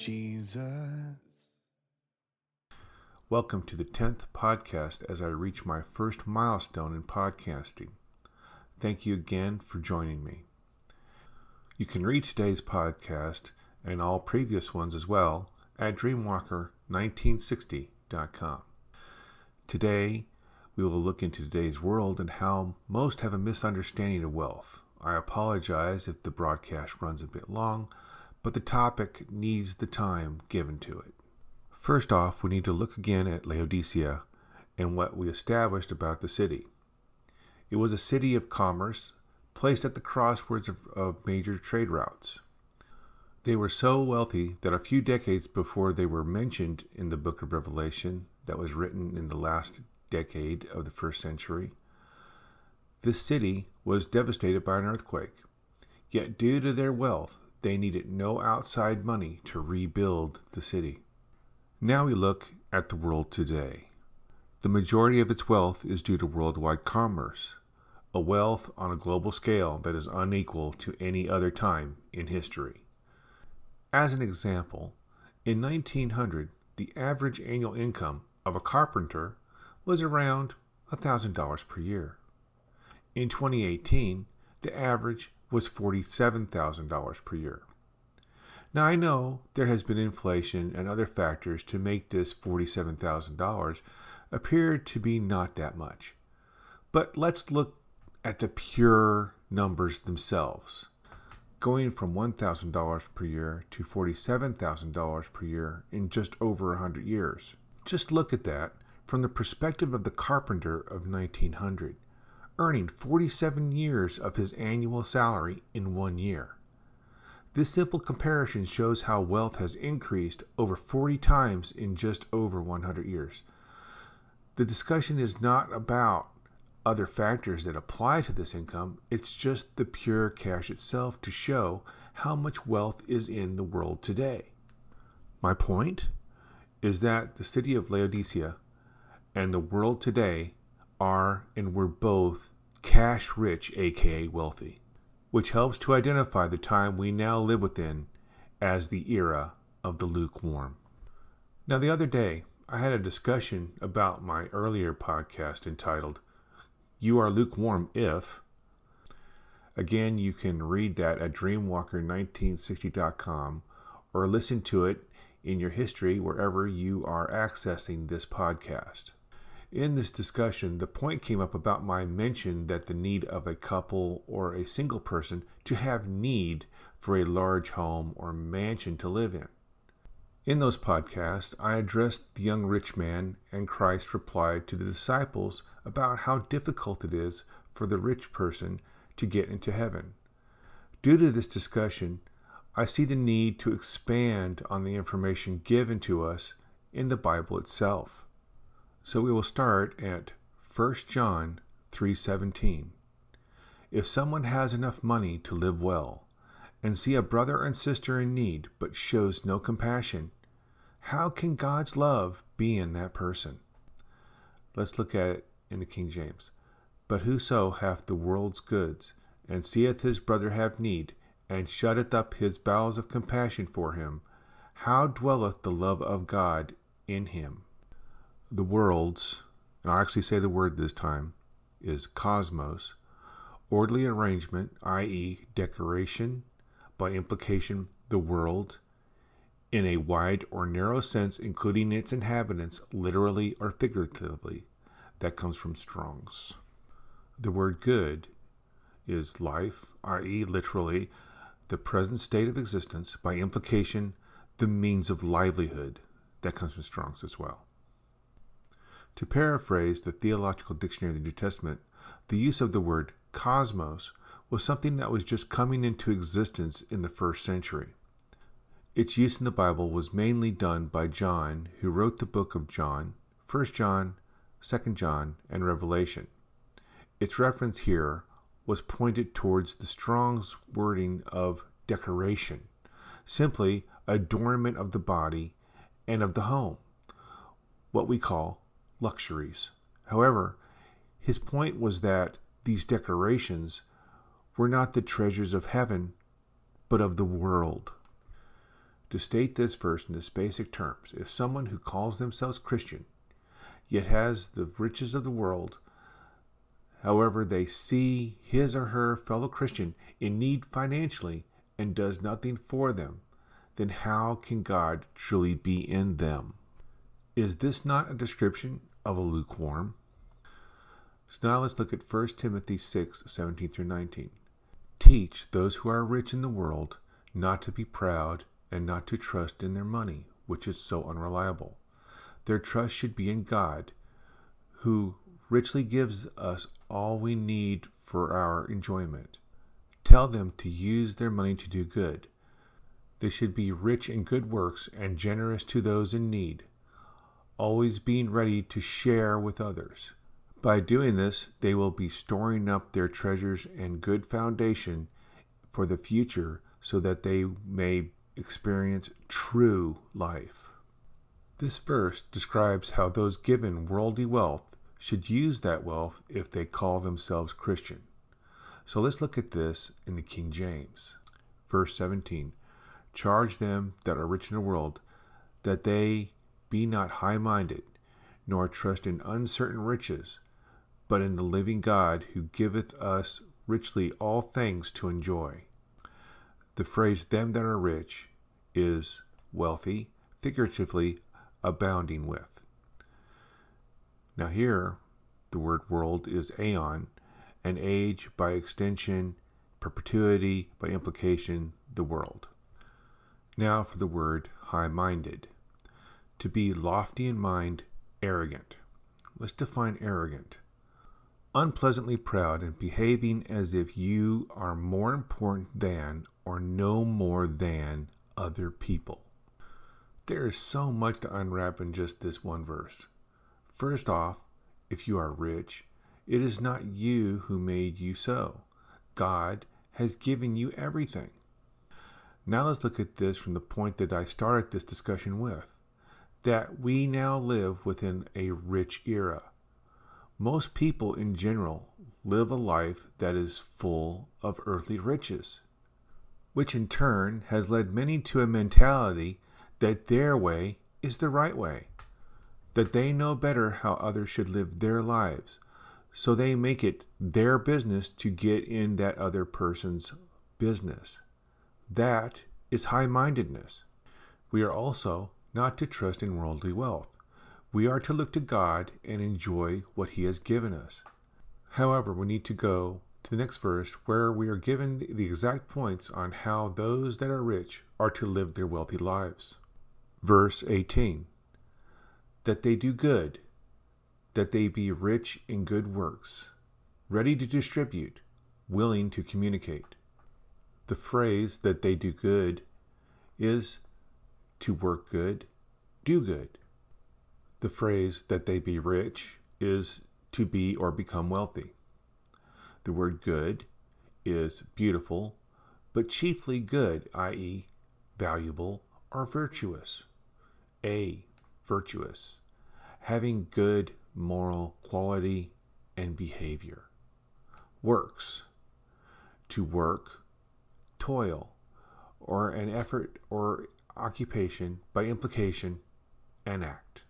Jesus. Welcome to the 10th podcast as I reach my first milestone in podcasting. Thank you again for joining me. You can read today's podcast and all previous ones as well at dreamwalker1960.com. Today, we will look into today's world and how most have a misunderstanding of wealth. I apologize if the broadcast runs a bit long, but the topic needs the time given to it. First off, we need to look again at Laodicea and what we established about the city. It was a city of commerce placed at the crossroads of, of major trade routes. They were so wealthy that a few decades before they were mentioned in the book of Revelation, that was written in the last decade of the first century, this city was devastated by an earthquake. Yet, due to their wealth, they needed no outside money to rebuild the city. Now we look at the world today. The majority of its wealth is due to worldwide commerce, a wealth on a global scale that is unequal to any other time in history. As an example, in 1900, the average annual income of a carpenter was around $1,000 per year. In 2018, the average was $47,000 per year. Now, I know there has been inflation and other factors to make this $47,000 appear to be not that much. But let's look at the pure numbers themselves. Going from $1,000 per year to $47,000 per year in just over 100 years. Just look at that from the perspective of the carpenter of 1900, earning 47 years of his annual salary in one year. This simple comparison shows how wealth has increased over 40 times in just over 100 years. The discussion is not about other factors that apply to this income, it's just the pure cash itself to show how much wealth is in the world today. My point is that the city of Laodicea and the world today are and were both cash rich, aka wealthy which helps to identify the time we now live within as the era of the lukewarm. Now, the other day, I had a discussion about my earlier podcast entitled, You Are Lukewarm If. Again, you can read that at dreamwalker1960.com or listen to it in your history wherever you are accessing this podcast. In this discussion, the point came up about my mention that the need of a couple or a single person to have need for a large home or mansion to live in. In those podcasts, I addressed the young rich man, and Christ replied to the disciples about how difficult it is for the rich person to get into heaven. Due to this discussion, I see the need to expand on the information given to us in the Bible itself. So we will start at 1 John 3:17. If someone has enough money to live well and see a brother and sister in need but shows no compassion, how can God's love be in that person? Let's look at it in the King James. But whoso hath the world's goods and seeth his brother have need and shutteth up his bowels of compassion for him, how dwelleth the love of God in him? The worlds, and I'll actually say the word this time, is cosmos, orderly arrangement, i.e., decoration, by implication, the world, in a wide or narrow sense, including its inhabitants, literally or figuratively. That comes from Strong's. The word good is life, i.e., literally, the present state of existence, by implication, the means of livelihood. That comes from Strong's as well. To paraphrase the Theological Dictionary of the New Testament, the use of the word cosmos was something that was just coming into existence in the first century. Its use in the Bible was mainly done by John, who wrote the book of John, 1 John, 2 John, and Revelation. Its reference here was pointed towards the Strong's wording of decoration, simply adornment of the body and of the home, what we call luxuries. However, his point was that these decorations were not the treasures of heaven, but of the world. To state this verse in its basic terms, if someone who calls themselves Christian yet has the riches of the world, however, they see his or her fellow Christian in need financially and does nothing for them, then how can God truly be in them? Is this not a description of a lukewarm? So now let's look at 1 Timothy 6 17 through 19. Teach those who are rich in the world not to be proud and not to trust in their money, which is so unreliable. Their trust should be in God, who richly gives us all we need for our enjoyment. Tell them to use their money to do good. They should be rich in good works and generous to those in need, always being ready to share with others. By doing this, they will be storing up their treasures and good foundation for the future so that they may experience true life. This verse describes how those given worldly wealth should use that wealth if they call themselves Christian. So let's look at this in the King James. Verse 17 Charge them that are rich in the world that they be not high minded, nor trust in uncertain riches, but in the living God who giveth us richly all things to enjoy. The phrase them that are rich is wealthy, figuratively abounding with. Now, here, the word world is aeon, and age by extension, perpetuity by implication, the world. Now for the word high minded. To be lofty in mind, arrogant. Let's define arrogant. Unpleasantly proud and behaving as if you are more important than or no more than other people. There is so much to unwrap in just this one verse. First off, if you are rich, it is not you who made you so. God has given you everything. Now let's look at this from the point that I started this discussion with that we now live within a rich era. Most people in general live a life that is full of earthly riches which in turn has led many to a mentality that their way is the right way, that they know better how others should live their lives, so they make it their business to get in that other person's business. That is high mindedness. We are also not to trust in worldly wealth. We are to look to God and enjoy what He has given us. However, we need to go to the next verse where we are given the exact points on how those that are rich are to live their wealthy lives. Verse 18 That they do good, that they be rich in good works, ready to distribute, willing to communicate. The phrase that they do good is to work good, do good. The phrase that they be rich is to be or become wealthy. The word good is beautiful, but chiefly good, i.e., valuable or virtuous. A, virtuous, having good moral quality and behavior. Works, to work, toil, or an effort or occupation by implication, an act.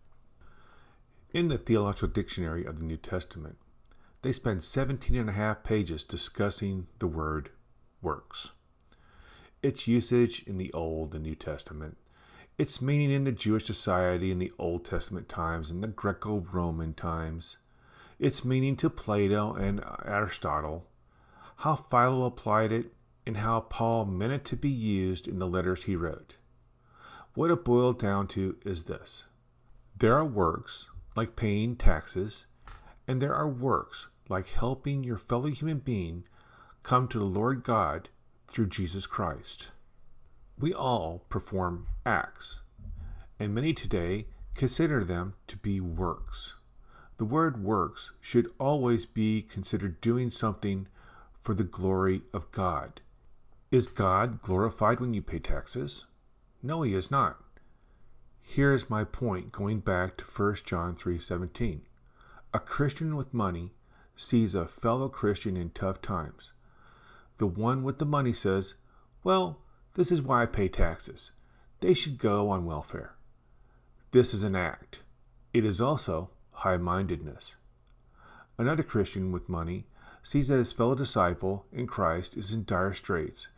In the Theological Dictionary of the New Testament, they spend 17 and a half pages discussing the word works, its usage in the Old and New Testament, its meaning in the Jewish society in the Old Testament times and the Greco Roman times, its meaning to Plato and Aristotle, how Philo applied it, and how Paul meant it to be used in the letters he wrote. What it boiled down to is this there are works, like paying taxes, and there are works like helping your fellow human being come to the Lord God through Jesus Christ. We all perform acts, and many today consider them to be works. The word works should always be considered doing something for the glory of God. Is God glorified when you pay taxes? No, he is not. Here is my point going back to 1 John 3:17. A Christian with money sees a fellow Christian in tough times. The one with the money says, Well, this is why I pay taxes. They should go on welfare. This is an act. It is also high mindedness. Another Christian with money sees that his fellow disciple in Christ is in dire straits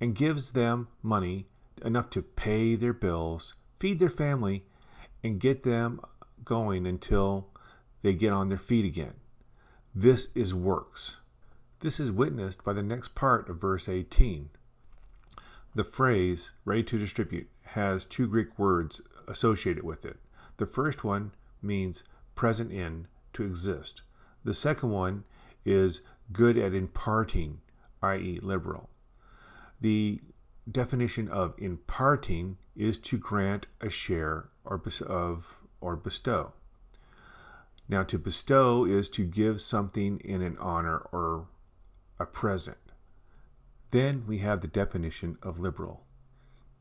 and gives them money enough to pay their bills, feed their family, and get them going until they get on their feet again. This is works. This is witnessed by the next part of verse 18. The phrase ready to distribute has two Greek words associated with it. The first one means present in, to exist. The second one is good at imparting, i.e., liberal. The definition of imparting is to grant a share or of or bestow. Now, to bestow is to give something in an honor or a present. Then we have the definition of liberal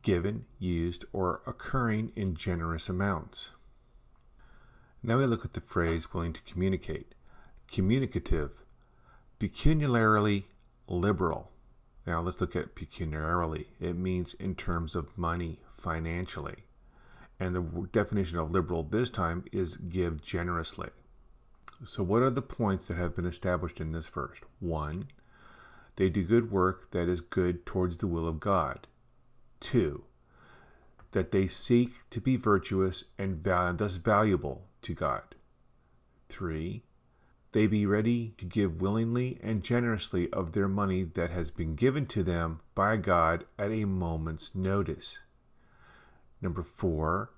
given, used, or occurring in generous amounts. Now we look at the phrase willing to communicate. Communicative, pecuniarily liberal. Now let's look at pecuniarily. It means in terms of money, financially. And the definition of liberal this time is give generously. So, what are the points that have been established in this verse? One, they do good work that is good towards the will of God. Two, that they seek to be virtuous and thus valuable to God. Three, they be ready to give willingly and generously of their money that has been given to them by God at a moment's notice. Number four,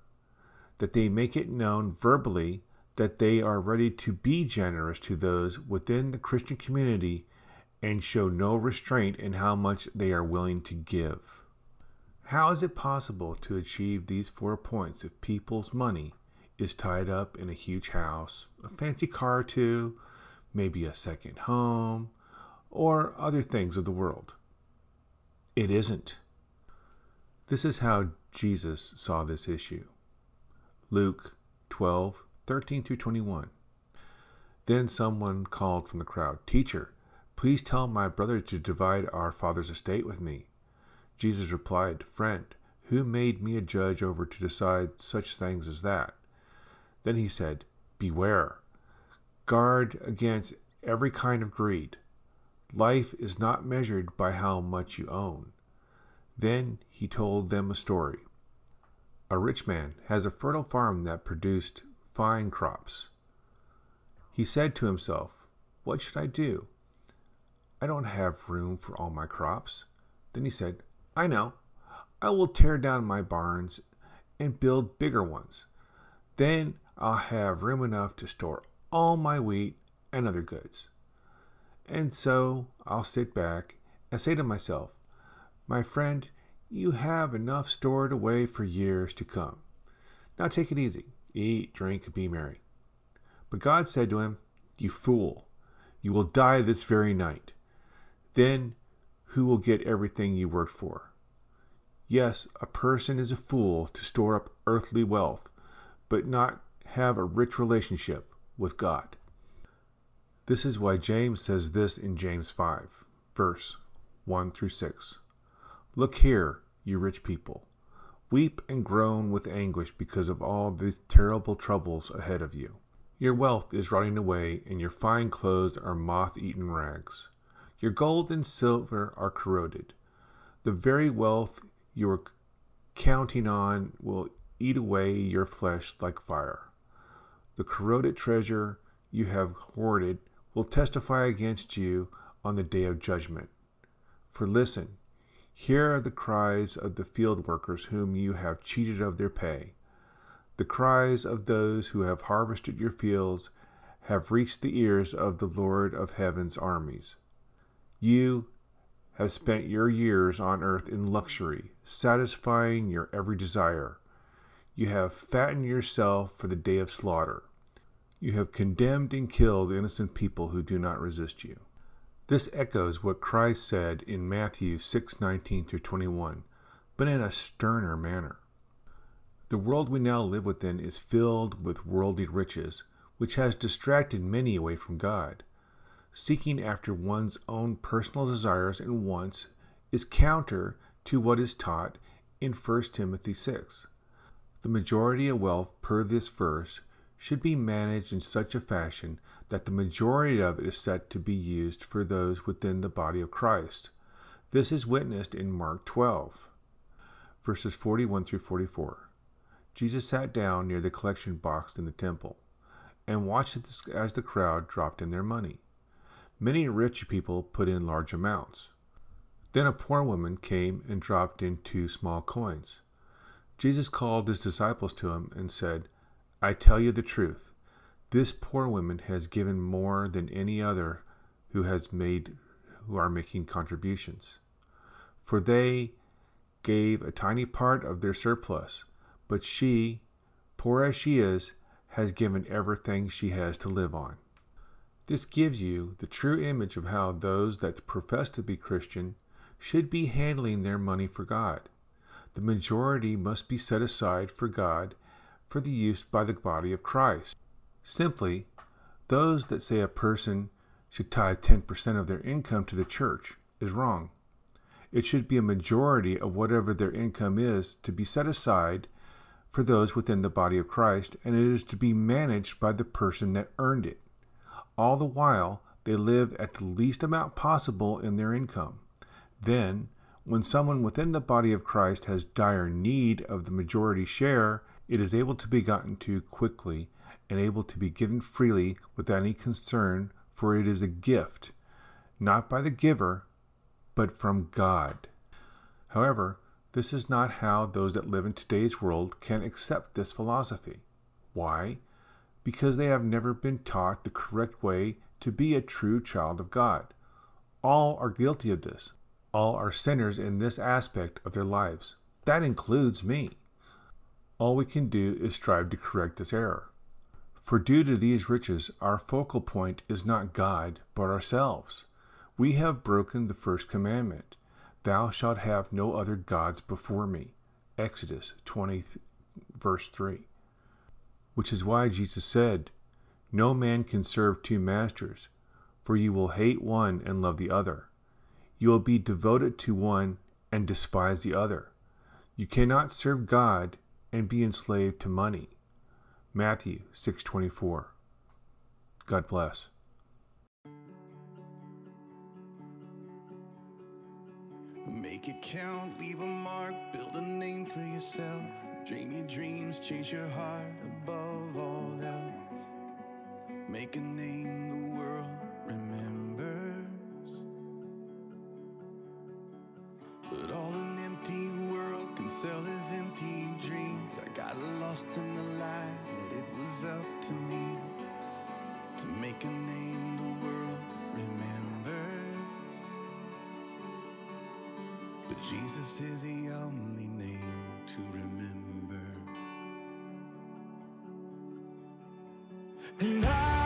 that they make it known verbally that they are ready to be generous to those within the Christian community and show no restraint in how much they are willing to give. How is it possible to achieve these four points if people's money is tied up in a huge house, a fancy car or two, maybe a second home, or other things of the world? It isn't. This is how Jesus saw this issue. Luke 12, 13 through 21. Then someone called from the crowd, Teacher, Please tell my brother to divide our father's estate with me. Jesus replied, Friend, who made me a judge over to decide such things as that? Then he said, Beware. Guard against every kind of greed. Life is not measured by how much you own. Then he told them a story. A rich man has a fertile farm that produced fine crops. He said to himself, What should I do? I don't have room for all my crops. Then he said, I know. I will tear down my barns and build bigger ones. Then I'll have room enough to store all my wheat and other goods. And so I'll sit back and say to myself, My friend, you have enough stored away for years to come. Now take it easy. Eat, drink, be merry. But God said to him, You fool, you will die this very night. Then who will get everything you worked for? Yes, a person is a fool to store up earthly wealth, but not have a rich relationship with God. This is why James says this in James 5, verse 1 through 6. Look here, you rich people. Weep and groan with anguish because of all the terrible troubles ahead of you. Your wealth is rotting away, and your fine clothes are moth eaten rags. Your gold and silver are corroded. The very wealth you are counting on will eat away your flesh like fire. The corroded treasure you have hoarded will testify against you on the day of judgment. For listen, here are the cries of the field workers whom you have cheated of their pay. The cries of those who have harvested your fields have reached the ears of the Lord of heaven's armies. You have spent your years on earth in luxury, satisfying your every desire. You have fattened yourself for the day of slaughter. You have condemned and killed innocent people who do not resist you. This echoes what Christ said in Matthew 6:19 through 21, but in a sterner manner. The world we now live within is filled with worldly riches, which has distracted many away from God. seeking after one's own personal desires and wants is counter to what is taught in 1 Timothy 6. The majority of wealth per this verse should be managed in such a fashion that the majority of it is set to be used for those within the body of Christ. This is witnessed in Mark 12, verses 41 through 44. Jesus sat down near the collection box in the temple and watched as the crowd dropped in their money. Many rich people put in large amounts. Then a poor woman came and dropped in two small coins. Jesus called his disciples to him and said, I tell you the truth. This poor woman has given more than any other who has made who are making contributions. For they gave a tiny part of their surplus, but she, poor as she is, has given everything she has to live on. This gives you the true image of how those that profess to be Christian should be handling their money for God. The majority must be set aside for God for the use by the body of Christ. Simply, those that say a person should tithe 10% of their income to the church is wrong. It should be a majority of whatever their income is to be set aside for those within the body of Christ, and it is to be managed by the person that earned it. All the while, they live at the least amount possible in their income. Then, when someone within the body of Christ has dire need of the majority share, it is able to be gotten to quickly and able to be given freely without any concern, for it is a gift, not by the giver, but from God. However, this is not how those that live in today's world can accept this philosophy. Why? Because they have never been taught the correct way to be a true child of God. All are guilty of this. All are sinners in this aspect of their lives. That includes me. All we can do is strive to correct this error. For due to these riches, our focal point is not God, but ourselves. We have broken the first commandment Thou shalt have no other gods before me. Exodus 20, verse 3. Which is why Jesus said, No man can serve two masters, for you will hate one and love the other. You will be devoted to one and despise the other. You cannot serve God and be enslaved to money. Matthew 6:24. God bless. Make it count, leave a mark, build a name for yourself. Dream your dreams, chase your heart above all else. Make a name is empty dreams. I got lost in the light, that it was up to me to make a name the world remembers. But Jesus is the only name to remember. And I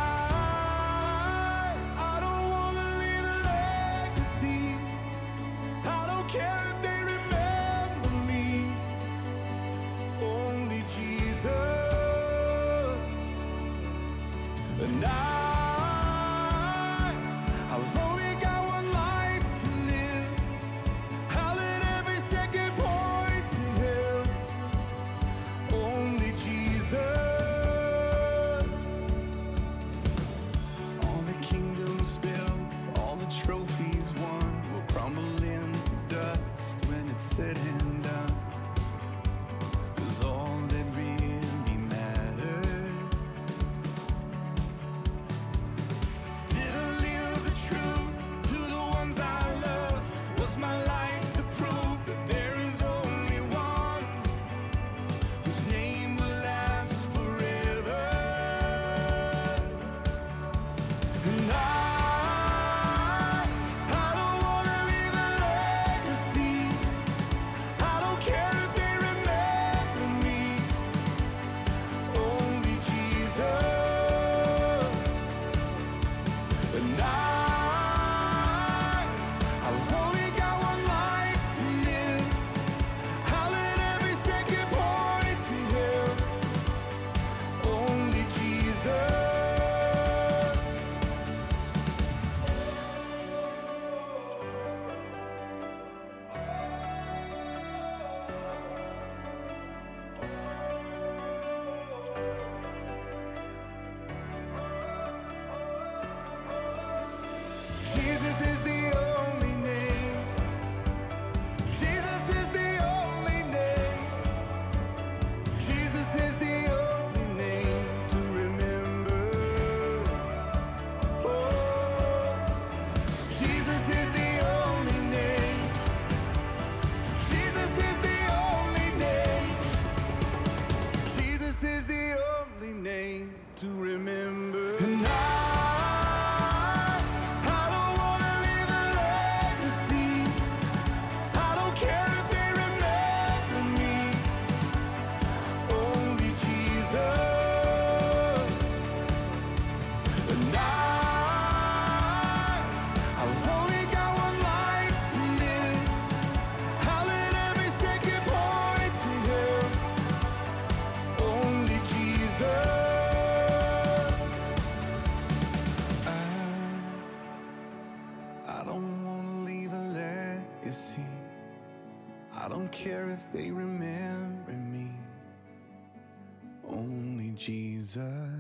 remember me. Only Jesus.